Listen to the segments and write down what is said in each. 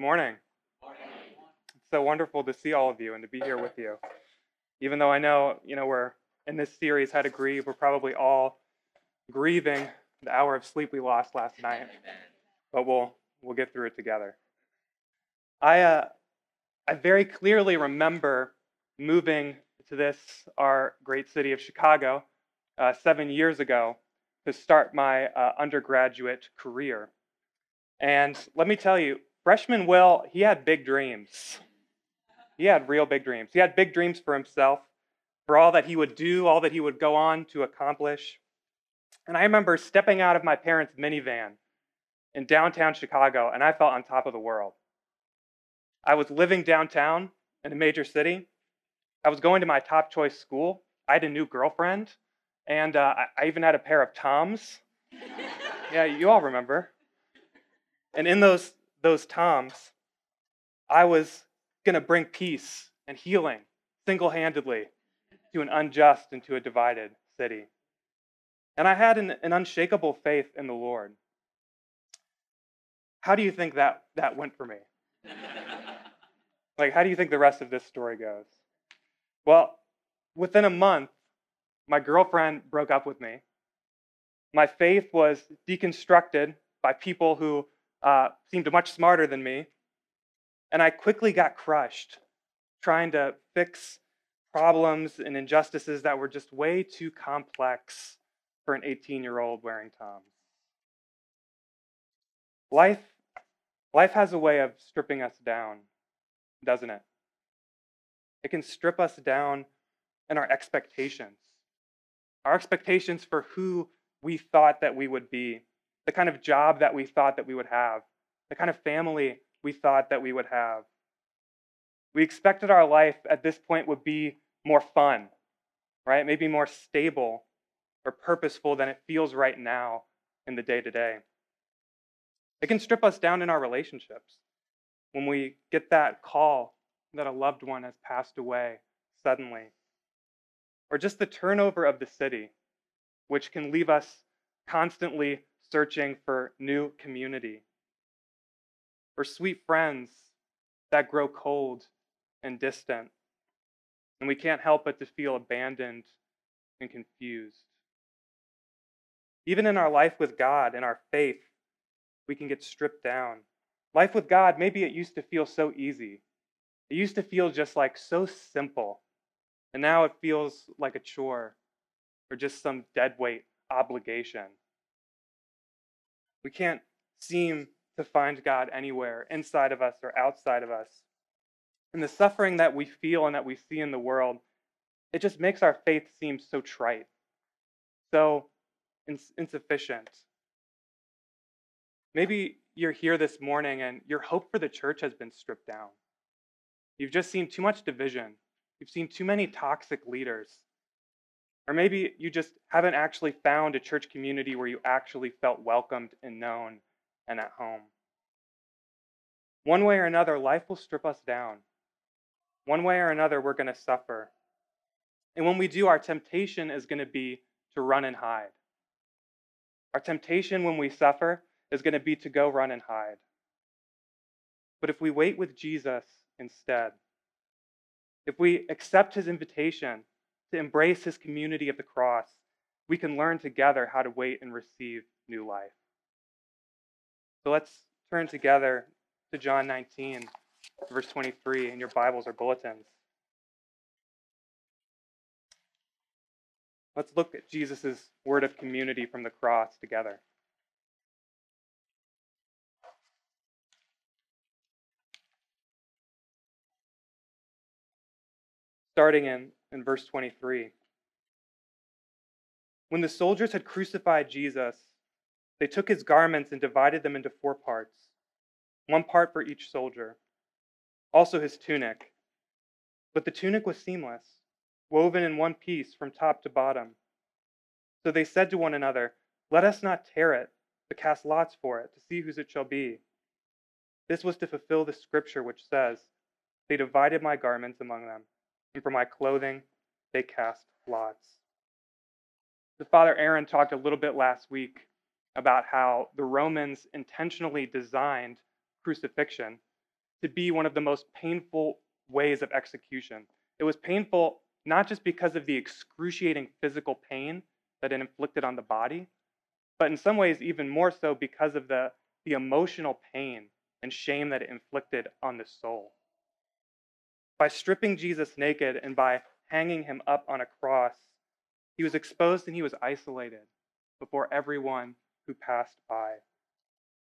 Good morning. It's so wonderful to see all of you and to be here with you. Even though I know, you know, we're in this series, How to Grieve, we're probably all grieving the hour of sleep we lost last night. But we'll we'll get through it together. I uh, I very clearly remember moving to this our great city of Chicago uh, seven years ago to start my uh, undergraduate career. And let me tell you, freshman Will, he had big dreams. He had real big dreams. He had big dreams for himself, for all that he would do, all that he would go on to accomplish. And I remember stepping out of my parents' minivan in downtown Chicago, and I felt on top of the world. I was living downtown in a major city. I was going to my top choice school. I had a new girlfriend, and uh, I even had a pair of Toms. yeah, you all remember. And in those, those Toms, I was going to bring peace and healing single handedly to an unjust and to a divided city. And I had an, an, unshakable faith in the Lord. How do you think that, that went for me? like, how do you think the rest of this story goes? Well, within a month, my girlfriend broke up with me. My faith was deconstructed by people who uh, seemed much smarter than me. And I quickly got crushed trying to fix problems and injustices that were just way too complex for an 18 year old wearing Toms. Life, life has a way of stripping us down, doesn't it? It can strip us down in our expectations, our expectations for who we thought that we would be, the kind of job that we thought that we would have, the kind of family we thought that we would have. We expected our life at this point would be more fun, right? Maybe more stable or purposeful than it feels right now in the day to day. It can strip us down in our relationships when we get that call that a loved one has passed away suddenly, or just the turnover of the city, which can leave us constantly searching for new community, for sweet friends that grow cold and distant, and we can't help but to feel abandoned and confused. Even in our life with God and our faith, we can get stripped down. Life with God, maybe it used to feel so easy. It used to feel just like so simple. And now it feels like a chore or just some deadweight obligation. We can't seem to find God anywhere, inside of us or outside of us. And the suffering that we feel and that we see in the world, it just makes our faith seem so trite, so ins- insufficient. Maybe you're here this morning and your hope for the church has been stripped down. You've just seen too much division. You've seen too many toxic leaders. Or maybe you just haven't actually found a church community where you actually felt welcomed and known and at home. One way or another, life will strip us down. One way or another, we're going to suffer. And when we do, our temptation is going to be to run and hide. Our temptation when we suffer is going to be to go run and hide. But if we wait with Jesus instead, if we accept his invitation to embrace his community of the cross, we can learn together how to wait and receive new life. So let's turn together to John 19, verse 23 in your Bibles or bulletins. Let's look at Jesus' word of community from the cross together. Starting in in verse 23. When the soldiers had crucified Jesus, they took his garments and divided them into four parts, one part for each soldier, also his tunic. But the tunic was seamless, woven in one piece from top to bottom. So they said to one another, Let us not tear it, but cast lots for it, to see whose it shall be. This was to fulfill the scripture which says, They divided my garments among them and for my clothing they cast lots. The Father Aaron talked a little bit last week about how the Romans intentionally designed crucifixion to be one of the most painful ways of execution. It was painful not just because of the excruciating physical pain that it inflicted on the body, but in some ways, even more so because of the, the emotional pain and shame that it inflicted on the soul. By stripping Jesus naked and by hanging him up on a cross, he was exposed and he was isolated before everyone who passed by.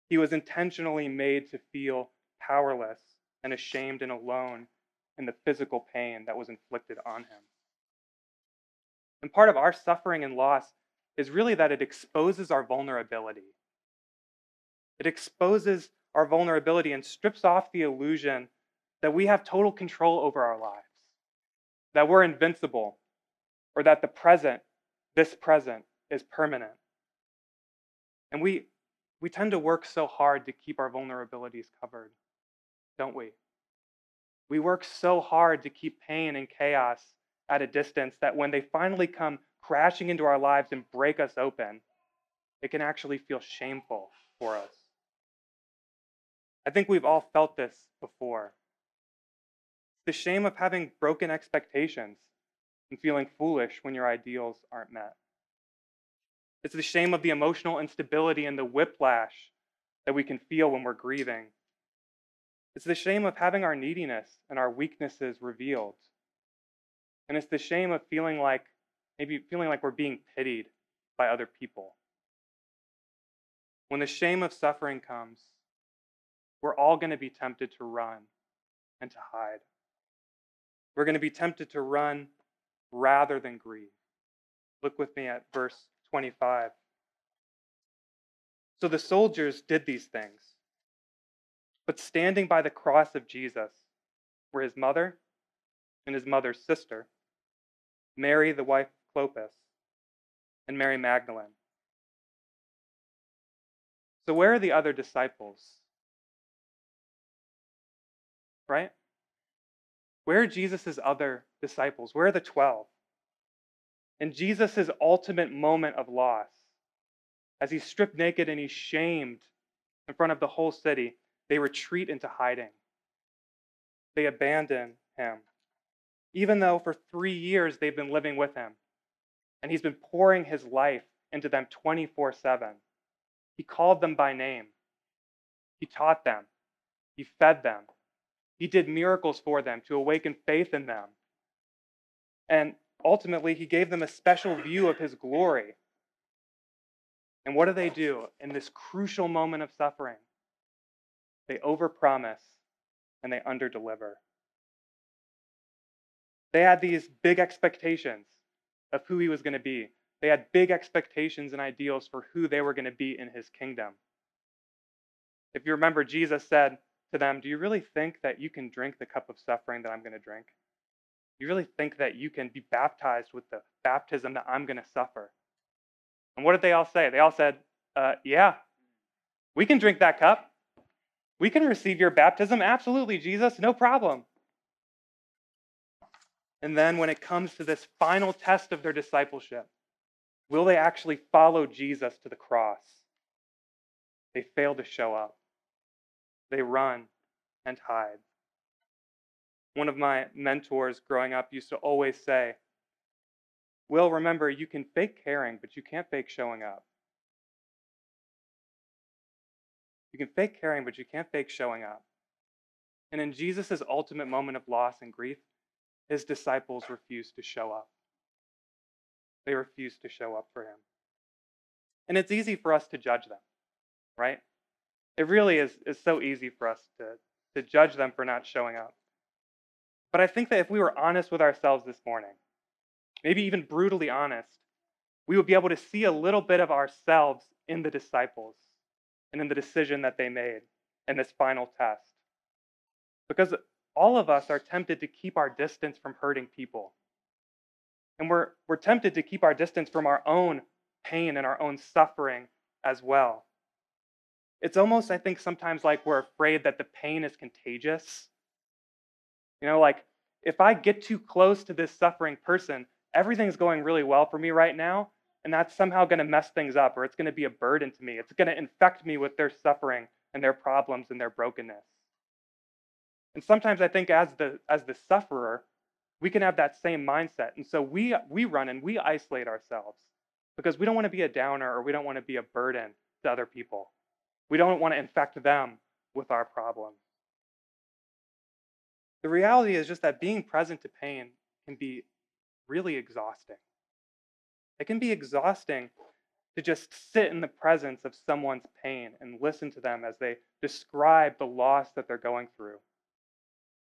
He was intentionally made to feel powerless and ashamed and alone in the physical pain that was inflicted on him. And part of our suffering and loss is really that it exposes our vulnerability. It exposes our vulnerability and strips off the illusion that we have total control over our lives, that we're invincible, or that the present, this present, is permanent. And we, we tend to work so hard to keep our vulnerabilities covered, don't we? We work so hard to keep pain and chaos at a distance that when they finally come crashing into our lives and break us open, it can actually feel shameful for us. I think we've all felt this before. The shame of having broken expectations and feeling foolish when your ideals aren't met. It's the shame of the emotional instability and the whiplash that we can feel when we're grieving. It's the shame of having our neediness and our weaknesses revealed. And it's the shame of feeling like, maybe feeling like we're being pitied by other people. When the shame of suffering comes, we're all going to be tempted to run and to hide. We're going to be tempted to run rather than grieve. Look with me at verse 25. So the soldiers did these things. But standing by the cross of Jesus were his mother and his mother's sister, Mary, the wife of Clopas, and Mary Magdalene. So, where are the other disciples? Right? Where are Jesus' other disciples? Where are the 12? In Jesus' ultimate moment of loss, as he's stripped naked and he's shamed in front of the whole city, they retreat into hiding. They abandon him even though for three years they've been living with him. And he's been pouring his life into them 24 7. He called them by name, he taught them, he fed them, he did miracles for them to awaken faith in them. And ultimately, he gave them a special view of his glory. And what do they do in this crucial moment of suffering? They overpromise and they underdeliver. They had these big expectations of who he was going to be. They had big expectations and ideals for who they were going to be in his kingdom. If you remember, Jesus said to them, Do you really think that you can drink the cup of suffering that I'm going to drink? You really think that you can be baptized with the baptism that I'm going to suffer? And what did they all say? They all said, uh, Yeah, we can drink that cup. We can receive your baptism. Absolutely, Jesus, no problem. And then when it comes to this final test of their discipleship, will they actually follow Jesus to the cross? They fail to show up. They run and hide. One of my mentors growing up used to always say, Will, remember, you can fake caring, but you can't fake showing up. You can fake caring, but you can't fake showing up. And in Jesus' ultimate moment of loss and grief, his disciples refused to show up. They refused to show up for him. And it's easy for us to judge them, right? It really is, is so easy for us to, to judge them for not showing up. But I think that if we were honest with ourselves this morning, maybe even brutally honest, we would be able to see a little bit of ourselves in the disciples and in the decision that they made in this final test. Because all of us are tempted to keep our distance from hurting people. And we're, we're tempted to keep our distance from our own pain and our own suffering as well. It's almost, I think, sometimes like we're afraid that the pain is contagious. You know, like if I get too close to this suffering person, everything's going really well for me right now, and that's somehow going to mess things up, or it's going to be a burden to me. It's going to infect me with their suffering and their problems and their brokenness. And sometimes I think as the as the sufferer, we can have that same mindset. And so we we run and we isolate ourselves because we don't want to be a downer or we don't want to be a burden to other people. We don't want to infect them with our problem. The reality is just that being present to pain can be really exhausting. It can be exhausting to just sit in the presence of someone's pain and listen to them as they describe the loss that they're going through.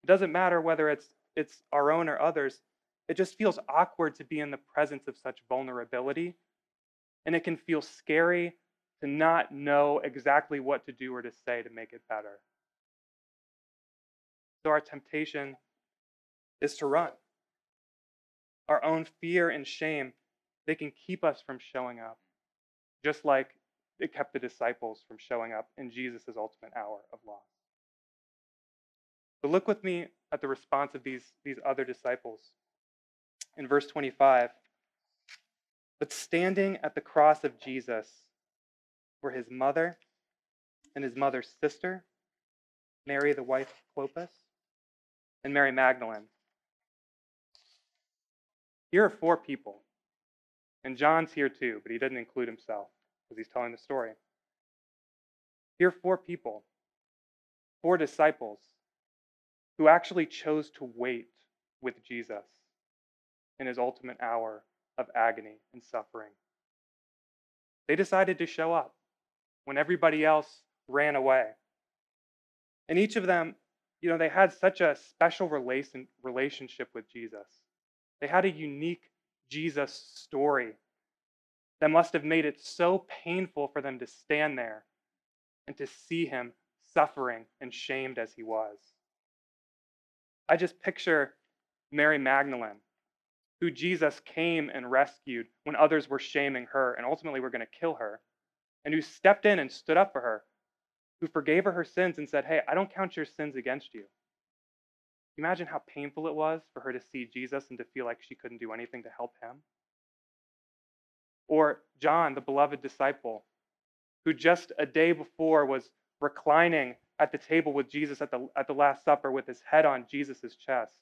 It doesn't matter whether it's it's our own or others. It just feels awkward to be in the presence of such vulnerability. And it can feel scary to not know exactly what to do or to say to make it better. So our temptation is to run. Our own fear and shame, they can keep us from showing up, just like it kept the disciples from showing up in Jesus' ultimate hour of loss. But look with me at the response of these, these other disciples. In verse 25, but standing at the cross of Jesus were his mother and his mother's sister, Mary, the wife of Clopas, and Mary Magdalene. Here are four people. And John's here too, but he didn't include himself because he's telling the story. Here are four people, four disciples who actually chose to wait with Jesus in his ultimate hour of agony and suffering. They decided to show up when everybody else ran away. And each of them, you know, they had such a special relation, relationship with Jesus. They had a unique Jesus story that must have made it so painful for them to stand there and to see him suffering and shamed as he was. I just picture Mary Magdalene, who Jesus came and rescued when others were shaming her and ultimately were going to kill her, and who stepped in and stood up for her, who forgave her her sins and said, Hey, I don't count your sins against you. Imagine how painful it was for her to see Jesus and to feel like she couldn't do anything to help him. Or John, the beloved disciple, who just a day before was reclining at the table with Jesus at the, at the Last Supper with his head on Jesus' chest.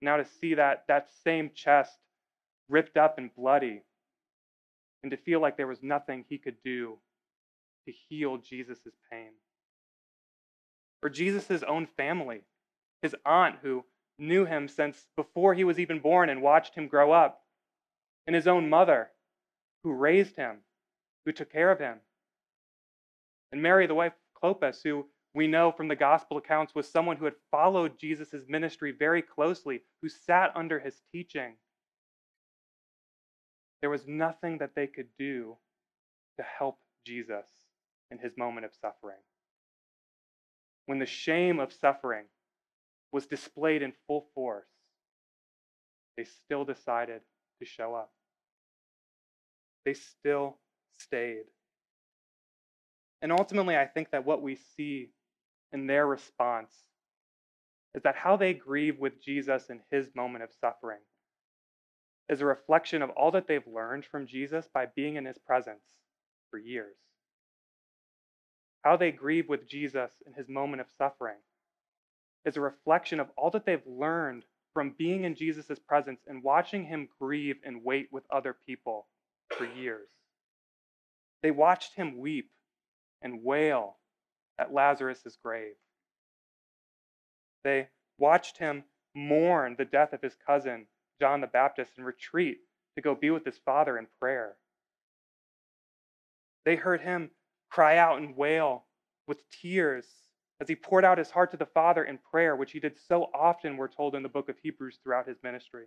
Now to see that, that same chest ripped up and bloody, and to feel like there was nothing he could do to heal Jesus' pain. Or Jesus' own family, his aunt who knew him since before he was even born and watched him grow up, and his own mother who raised him, who took care of him, and Mary, the wife of Clopas, who we know from the gospel accounts was someone who had followed Jesus' ministry very closely, who sat under his teaching. There was nothing that they could do to help Jesus in his moment of suffering. When the shame of suffering was displayed in full force, they still decided to show up. They still stayed. And ultimately, I think that what we see in their response is that how they grieve with Jesus in his moment of suffering is a reflection of all that they've learned from Jesus by being in his presence for years. How they grieve with Jesus in his moment of suffering is a reflection of all that they've learned from being in Jesus' presence and watching him grieve and wait with other people for years. They watched him weep and wail at Lazarus' grave. They watched him mourn the death of his cousin, John the Baptist, and retreat to go be with his father in prayer. They heard him cry out and wail with tears as he poured out his heart to the Father in prayer, which he did so often, we're told in the book of Hebrews throughout his ministry.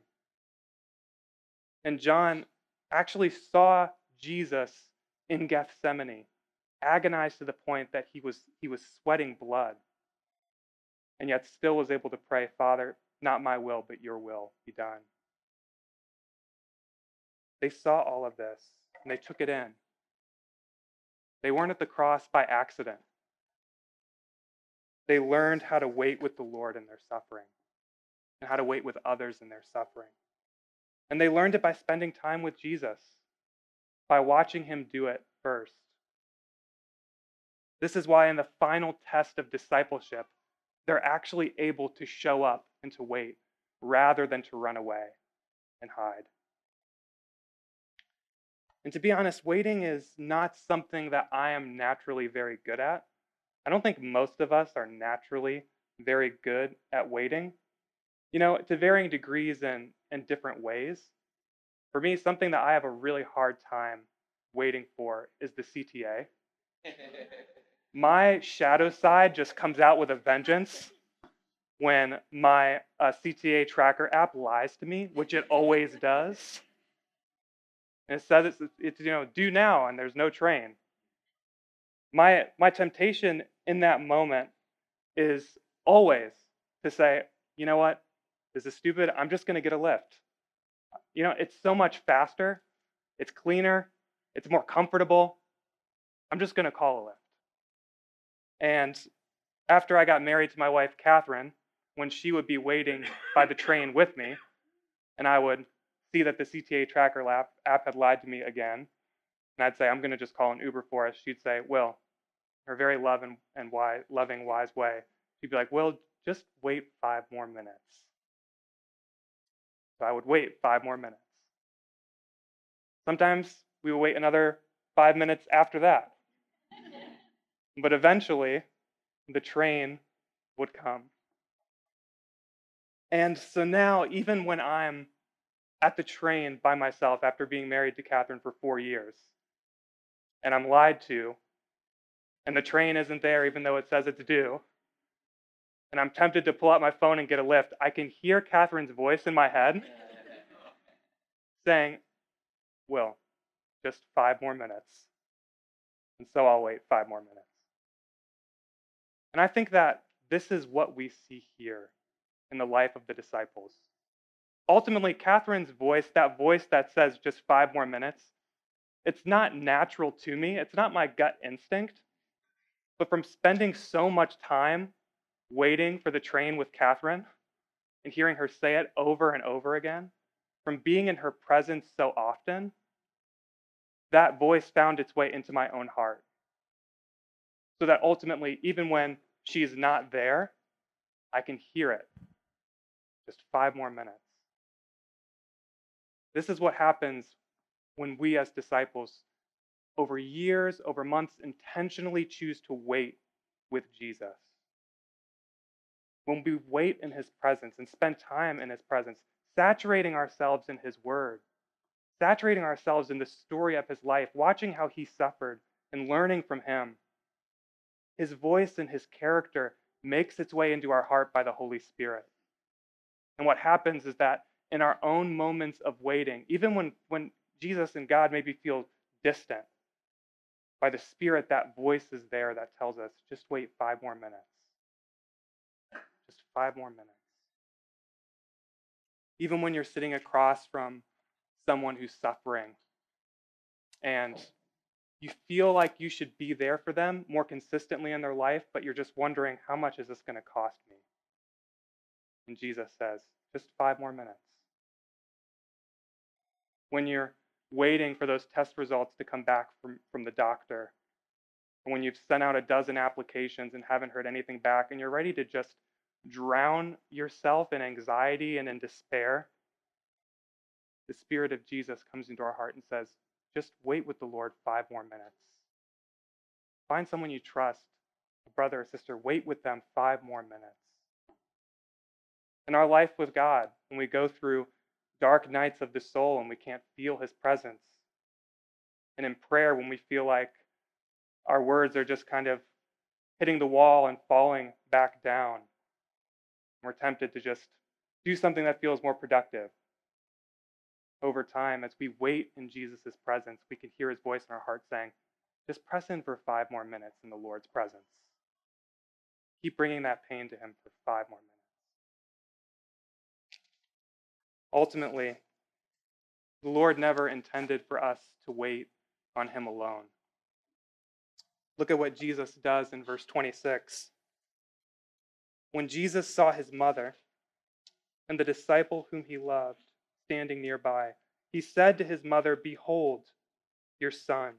And John actually saw Jesus in Gethsemane agonized to the point that he was, he was sweating blood, and yet still was able to pray, Father, not my will, but your will be done. They saw all of this and they took it in. They weren't at the cross by accident. They learned how to wait with the Lord in their suffering and how to wait with others in their suffering. And they learned it by spending time with Jesus, by watching him do it first. This is why, in the final test of discipleship, they're actually able to show up and to wait rather than to run away and hide. And to be honest, waiting is not something that I am naturally very good at. I don't think most of us are naturally very good at waiting. You know, to varying degrees and in different ways. For me, something that I have a really hard time waiting for is the CTA. my shadow side just comes out with a vengeance when my uh, CTA tracker app lies to me, which it always does. And it says it's, it's you know due now, and there's no train. My my temptation in that moment is always to say, you know what, this is stupid. I'm just going to get a Lyft. You know, it's so much faster, it's cleaner, it's more comfortable. I'm just going to call a Lyft. And after I got married to my wife, Catherine, when she would be waiting by the train with me, and I would see that the CTA tracker app, had lied to me again, and I'd say, I'm going to just call an Uber for us, she'd say, Will, her very loving and wise, loving, wise way, she'd be like, Will, just wait five more minutes. So I would wait five more minutes. Sometimes we would wait another five minutes after that. but eventually, the train would come. And so now, even when I'm at the train by myself after being married to Catherine for four years, and I'm lied to, and the train isn't there even though it says it's due, and I'm tempted to pull out my phone and get a Lyft, I can hear Catherine's voice in my head saying, Will, just five more minutes. And so I'll wait five more minutes. And I think that this is what we see here in the life of the disciples. Ultimately, Catherine's voice, that voice that says just five more minutes, it's not natural to me. It's not my gut instinct. But from spending so much time waiting for the train with Catherine and hearing her say it over and over again, from being in her presence so often, that voice found its way into my own heart. So that ultimately, even when she's not there, I can hear it. Just five more minutes. This is what happens when we, as disciples, over years, over months, intentionally choose to wait with Jesus. When we wait in his presence and spend time in his presence, saturating ourselves in his word, saturating ourselves in the story of his life, watching how he suffered and learning from him, his voice and his character makes its way into our heart by the Holy Spirit. And what happens is that in our own moments of waiting, even when, when Jesus and God maybe feel distant, by the Spirit, that voice is there that tells us just wait five more minutes. Just five more minutes. Even when you're sitting across from someone who's suffering and you feel like you should be there for them more consistently in their life, but you're just wondering, how much is this going to cost me? And Jesus says, just five more minutes. When you're waiting for those test results to come back from, from the doctor, and when you've sent out a dozen applications and haven't heard anything back, and you're ready to just drown yourself in anxiety and in despair, the Spirit of Jesus comes into our heart and says, just wait with the Lord five more minutes. Find someone you trust, a brother or sister, wait with them five more minutes. In our life with God, when we go through dark nights of the soul and we can't feel His presence, and in prayer when we feel like our words are just kind of hitting the wall and falling back down, we're tempted to just do something that feels more productive over time, as we wait in Jesus' presence, we can hear his voice in our heart saying, just press in for five more minutes in the Lord's presence. Keep bringing that pain to him for five more minutes. Ultimately, the Lord never intended for us to wait on him alone. Look at what Jesus does in verse 26. When Jesus saw his mother and the disciple whom he loved, standing nearby. He said to his mother, Behold, your son.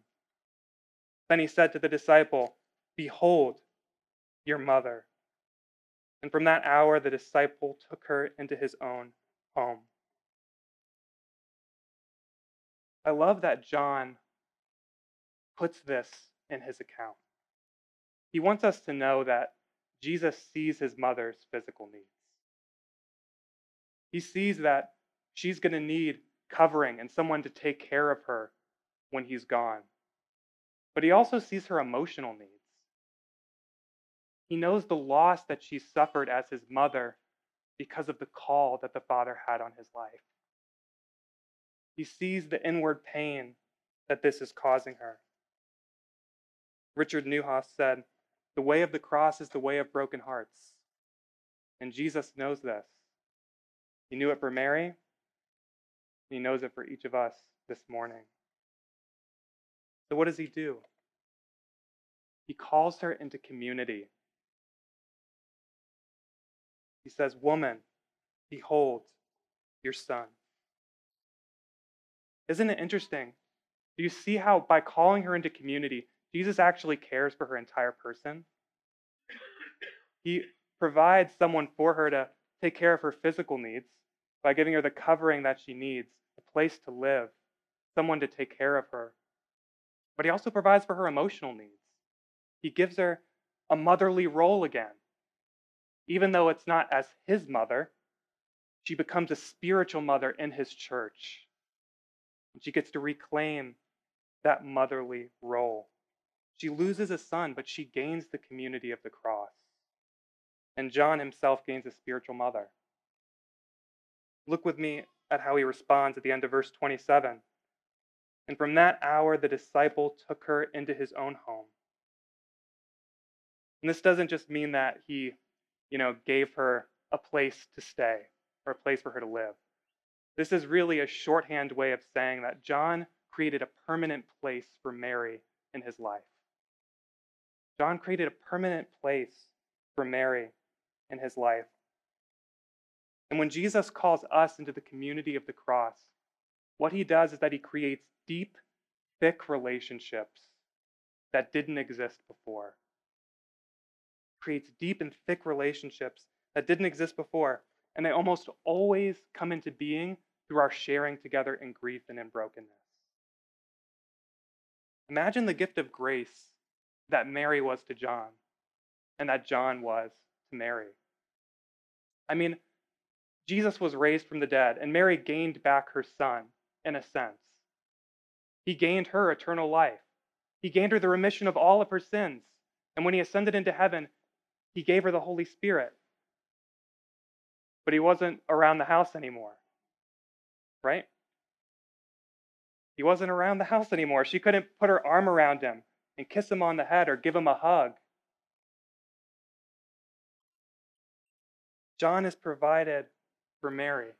Then he said to the disciple, Behold, your mother. And from that hour, the disciple took her into his own home. I love that John puts this in his account. He wants us to know that Jesus sees his mother's physical needs. He sees that she's going to need covering and someone to take care of her when he's gone. But he also sees her emotional needs. He knows the loss that she suffered as his mother because of the call that the Father had on his life. He sees the inward pain that this is causing her. Richard Neuhaus said, The way of the cross is the way of broken hearts. And Jesus knows this. He knew it for Mary, he knows it for each of us this morning. So, what does he do? He calls her into community. He says, Woman, behold your son. Isn't it interesting? Do you see how by calling her into community, Jesus actually cares for her entire person? He provides someone for her to take care of her physical needs by giving her the covering that she needs, a place to live, someone to take care of her. But he also provides for her emotional needs. He gives her a motherly role again. Even though it's not as his mother, she becomes a spiritual mother in his church. She gets to reclaim that motherly role. She loses a son, but she gains the community of the cross. And John himself gains a spiritual mother. Look with me at how he responds at the end of verse 27. And from that hour, the disciple took her into his own home. And this doesn't just mean that he, you know, gave her a place to stay or a place for her to live. This is really a shorthand way of saying that John created a permanent place for Mary in his life. John created a permanent place for Mary in his life. And when Jesus calls us into the community of the cross, what he does is that he creates deep, thick relationships that didn't exist before. Creates deep and thick relationships that didn't exist before. And they almost always come into being through our sharing together in grief and in brokenness. Imagine the gift of grace that Mary was to John and that John was to Mary. I mean, Jesus was raised from the dead, and Mary gained back her son, in a sense. He gained her eternal life. He gained her the remission of all of her sins. And when he ascended into heaven, he gave her the Holy Spirit. But he wasn't around the house anymore, right? He wasn't around the house anymore. She couldn't put her arm around him and kiss him on the head or give him a hug. John is provided for Mary.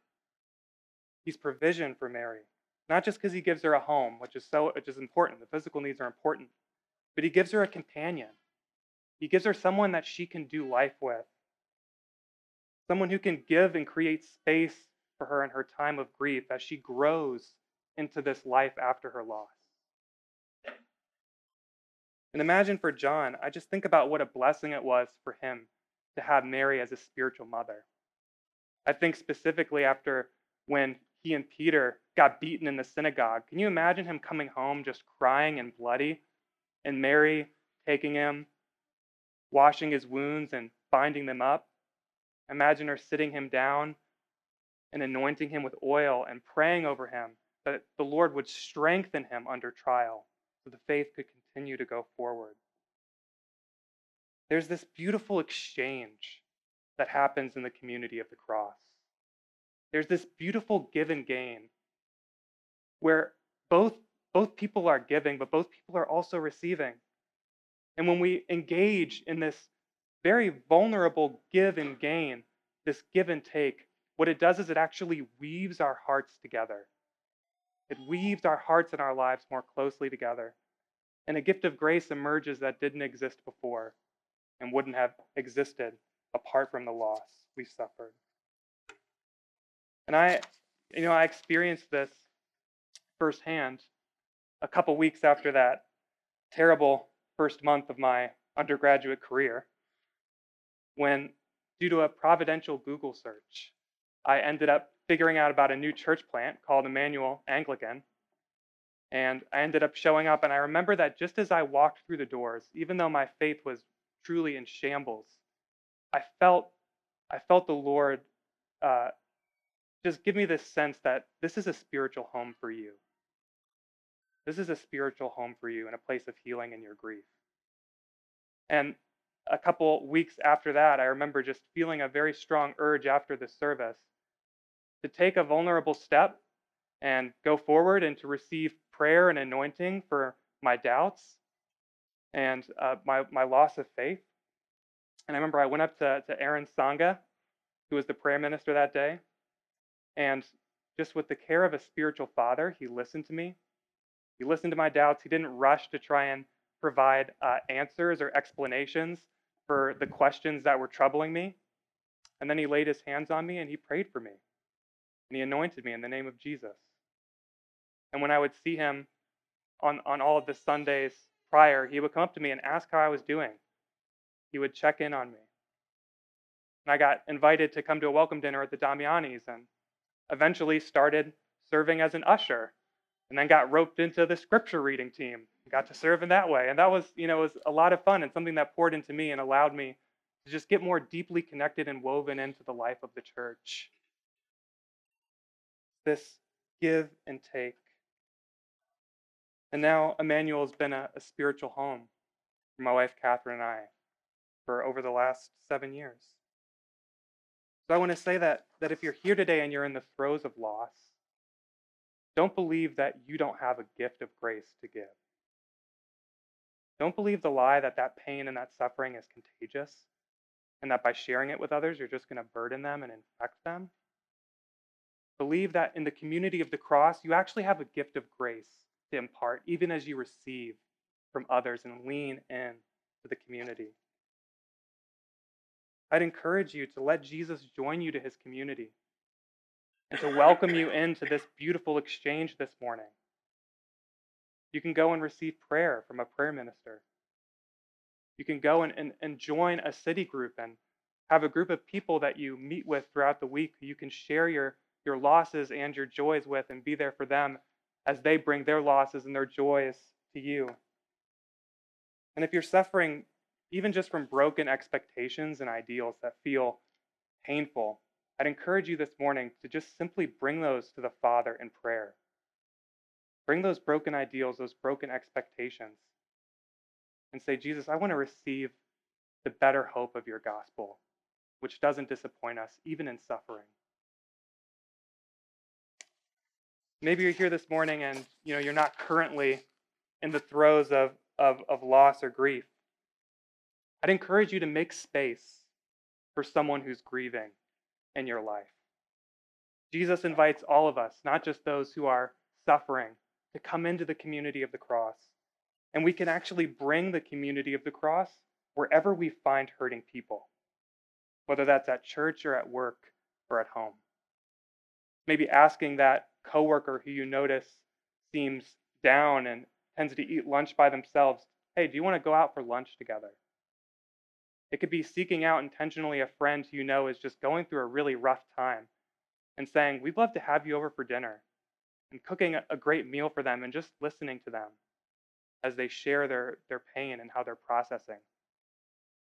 He's provision for Mary. Not just because he gives her a home, which is so which is important. The physical needs are important. But he gives her a companion. He gives her someone that she can do life with. Someone who can give and create space for her in her time of grief as she grows into this life after her loss. And imagine for John, I just think about what a blessing it was for him to have Mary as a spiritual mother. I think specifically after when he and Peter got beaten in the synagogue. Can you imagine him coming home just crying and bloody and Mary taking him, washing his wounds and binding them up? Imagine her sitting him down and anointing him with oil and praying over him that the Lord would strengthen him under trial so the faith could continue to go forward. There's this beautiful exchange that happens in the community of the cross. There's this beautiful give and gain where both, both people are giving, but both people are also receiving. And when we engage in this very vulnerable give and gain, this give and take, what it does is it actually weaves our hearts together. It weaves our hearts and our lives more closely together and a gift of grace emerges that didn't exist before and wouldn't have existed apart from the loss we suffered. And I, you know, I experienced this firsthand a couple weeks after that terrible first month of my undergraduate career when, due to a providential Google search, I ended up figuring out about a new church plant called Immanuel Anglican. And I ended up showing up, and I remember that just as I walked through the doors, even though my faith was truly in shambles, I felt, I felt the Lord uh, just give me this sense that this is a spiritual home for you. This is a spiritual home for you and a place of healing in your grief. And a couple weeks after that, I remember just feeling a very strong urge after the service to take a vulnerable step and go forward and to receive prayer and anointing for my doubts and uh, my, my loss of faith. And I remember I went up to, to Aaron Sanga, who was the prayer minister that day, and just with the care of a spiritual father, he listened to me. He listened to my doubts. He didn't rush to try and provide uh, answers or explanations for the questions that were troubling me. And then he laid his hands on me and he prayed for me. And he anointed me in the name of Jesus. And when I would see him on, on all of the Sundays prior, he would come up to me and ask how I was doing. He would check in on me. And I got invited to come to a welcome dinner at the Damiani's and eventually started serving as an usher and then got roped into the scripture reading team got to serve in that way. And that was you know was a lot of fun and something that poured into me and allowed me to just get more deeply connected and woven into the life of the church. This give and take. And now Immanuel has been a, a spiritual home for my wife catherine and i for over the last seven years. So i want to say that that if you're here today and you're in the throes of loss don't believe that you don't have a gift of grace to give. Don't believe the lie that that pain and that suffering is contagious and that by sharing it with others, you're just going to burden them and infect them. Believe that in the community of the cross, you actually have a gift of grace to impart, even as you receive from others and lean in to the community. I'd encourage you to let Jesus join you to his community and to welcome you into this beautiful exchange this morning. You can go and receive prayer from a prayer minister. You can go and, and, and join a city group and have a group of people that you meet with throughout the week you can share your, your losses and your joys with and be there for them as they bring their losses and their joys to you. And if you're suffering even just from broken expectations and ideals that feel painful, I'd encourage you this morning to just simply bring those to the Father in prayer. Bring those broken ideals, those broken expectations, and say, Jesus, I want to receive the better hope of your gospel, which doesn't disappoint us, even in suffering. Maybe you're here this morning and you know you're not currently in the throes of, of, of loss or grief. I'd encourage you to make space for someone who's grieving in your life. Jesus invites all of us, not just those who are suffering, to come into the community of the cross. And we can actually bring the community of the cross wherever we find hurting people, whether that's at church or at work or at home. Maybe asking that coworker who you notice seems down and tends to eat lunch by themselves, hey, do you want to go out for lunch together? It could be seeking out intentionally a friend who you know is just going through a really rough time and saying, We'd love to have you over for dinner, and cooking a great meal for them and just listening to them as they share their, their pain and how they're processing.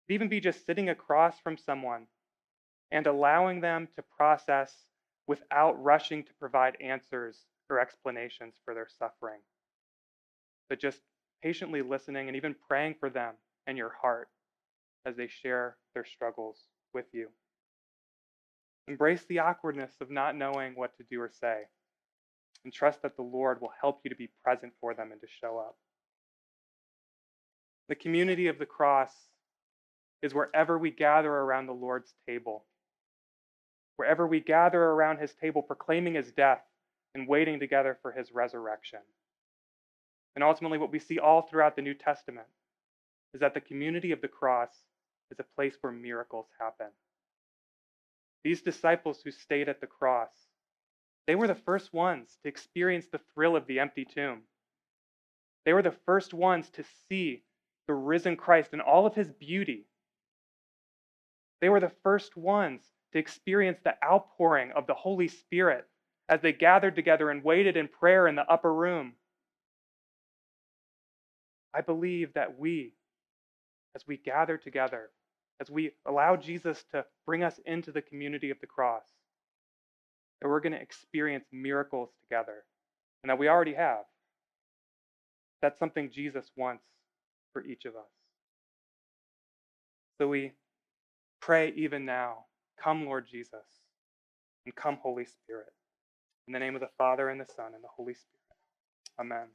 It even be just sitting across from someone and allowing them to process without rushing to provide answers or explanations for their suffering, but just patiently listening and even praying for them in your heart as they share their struggles with you. Embrace the awkwardness of not knowing what to do or say, and trust that the Lord will help you to be present for them and to show up. The community of the cross is wherever we gather around the Lord's table, wherever we gather around his table proclaiming his death and waiting together for his resurrection. And ultimately, what we see all throughout the New Testament is that the community of the cross is a place where miracles happen. These disciples who stayed at the cross, they were the first ones to experience the thrill of the empty tomb. They were the first ones to see the risen Christ in all of his beauty. They were the first ones to experience the outpouring of the Holy Spirit as they gathered together and waited in prayer in the upper room. I believe that we, as we gather together, as we allow Jesus to bring us into the community of the cross, that we're going to experience miracles together, and that we already have. That's something Jesus wants for each of us. So we pray even now, come, Lord Jesus, and come, Holy Spirit. In the name of the Father, and the Son, and the Holy Spirit. Amen.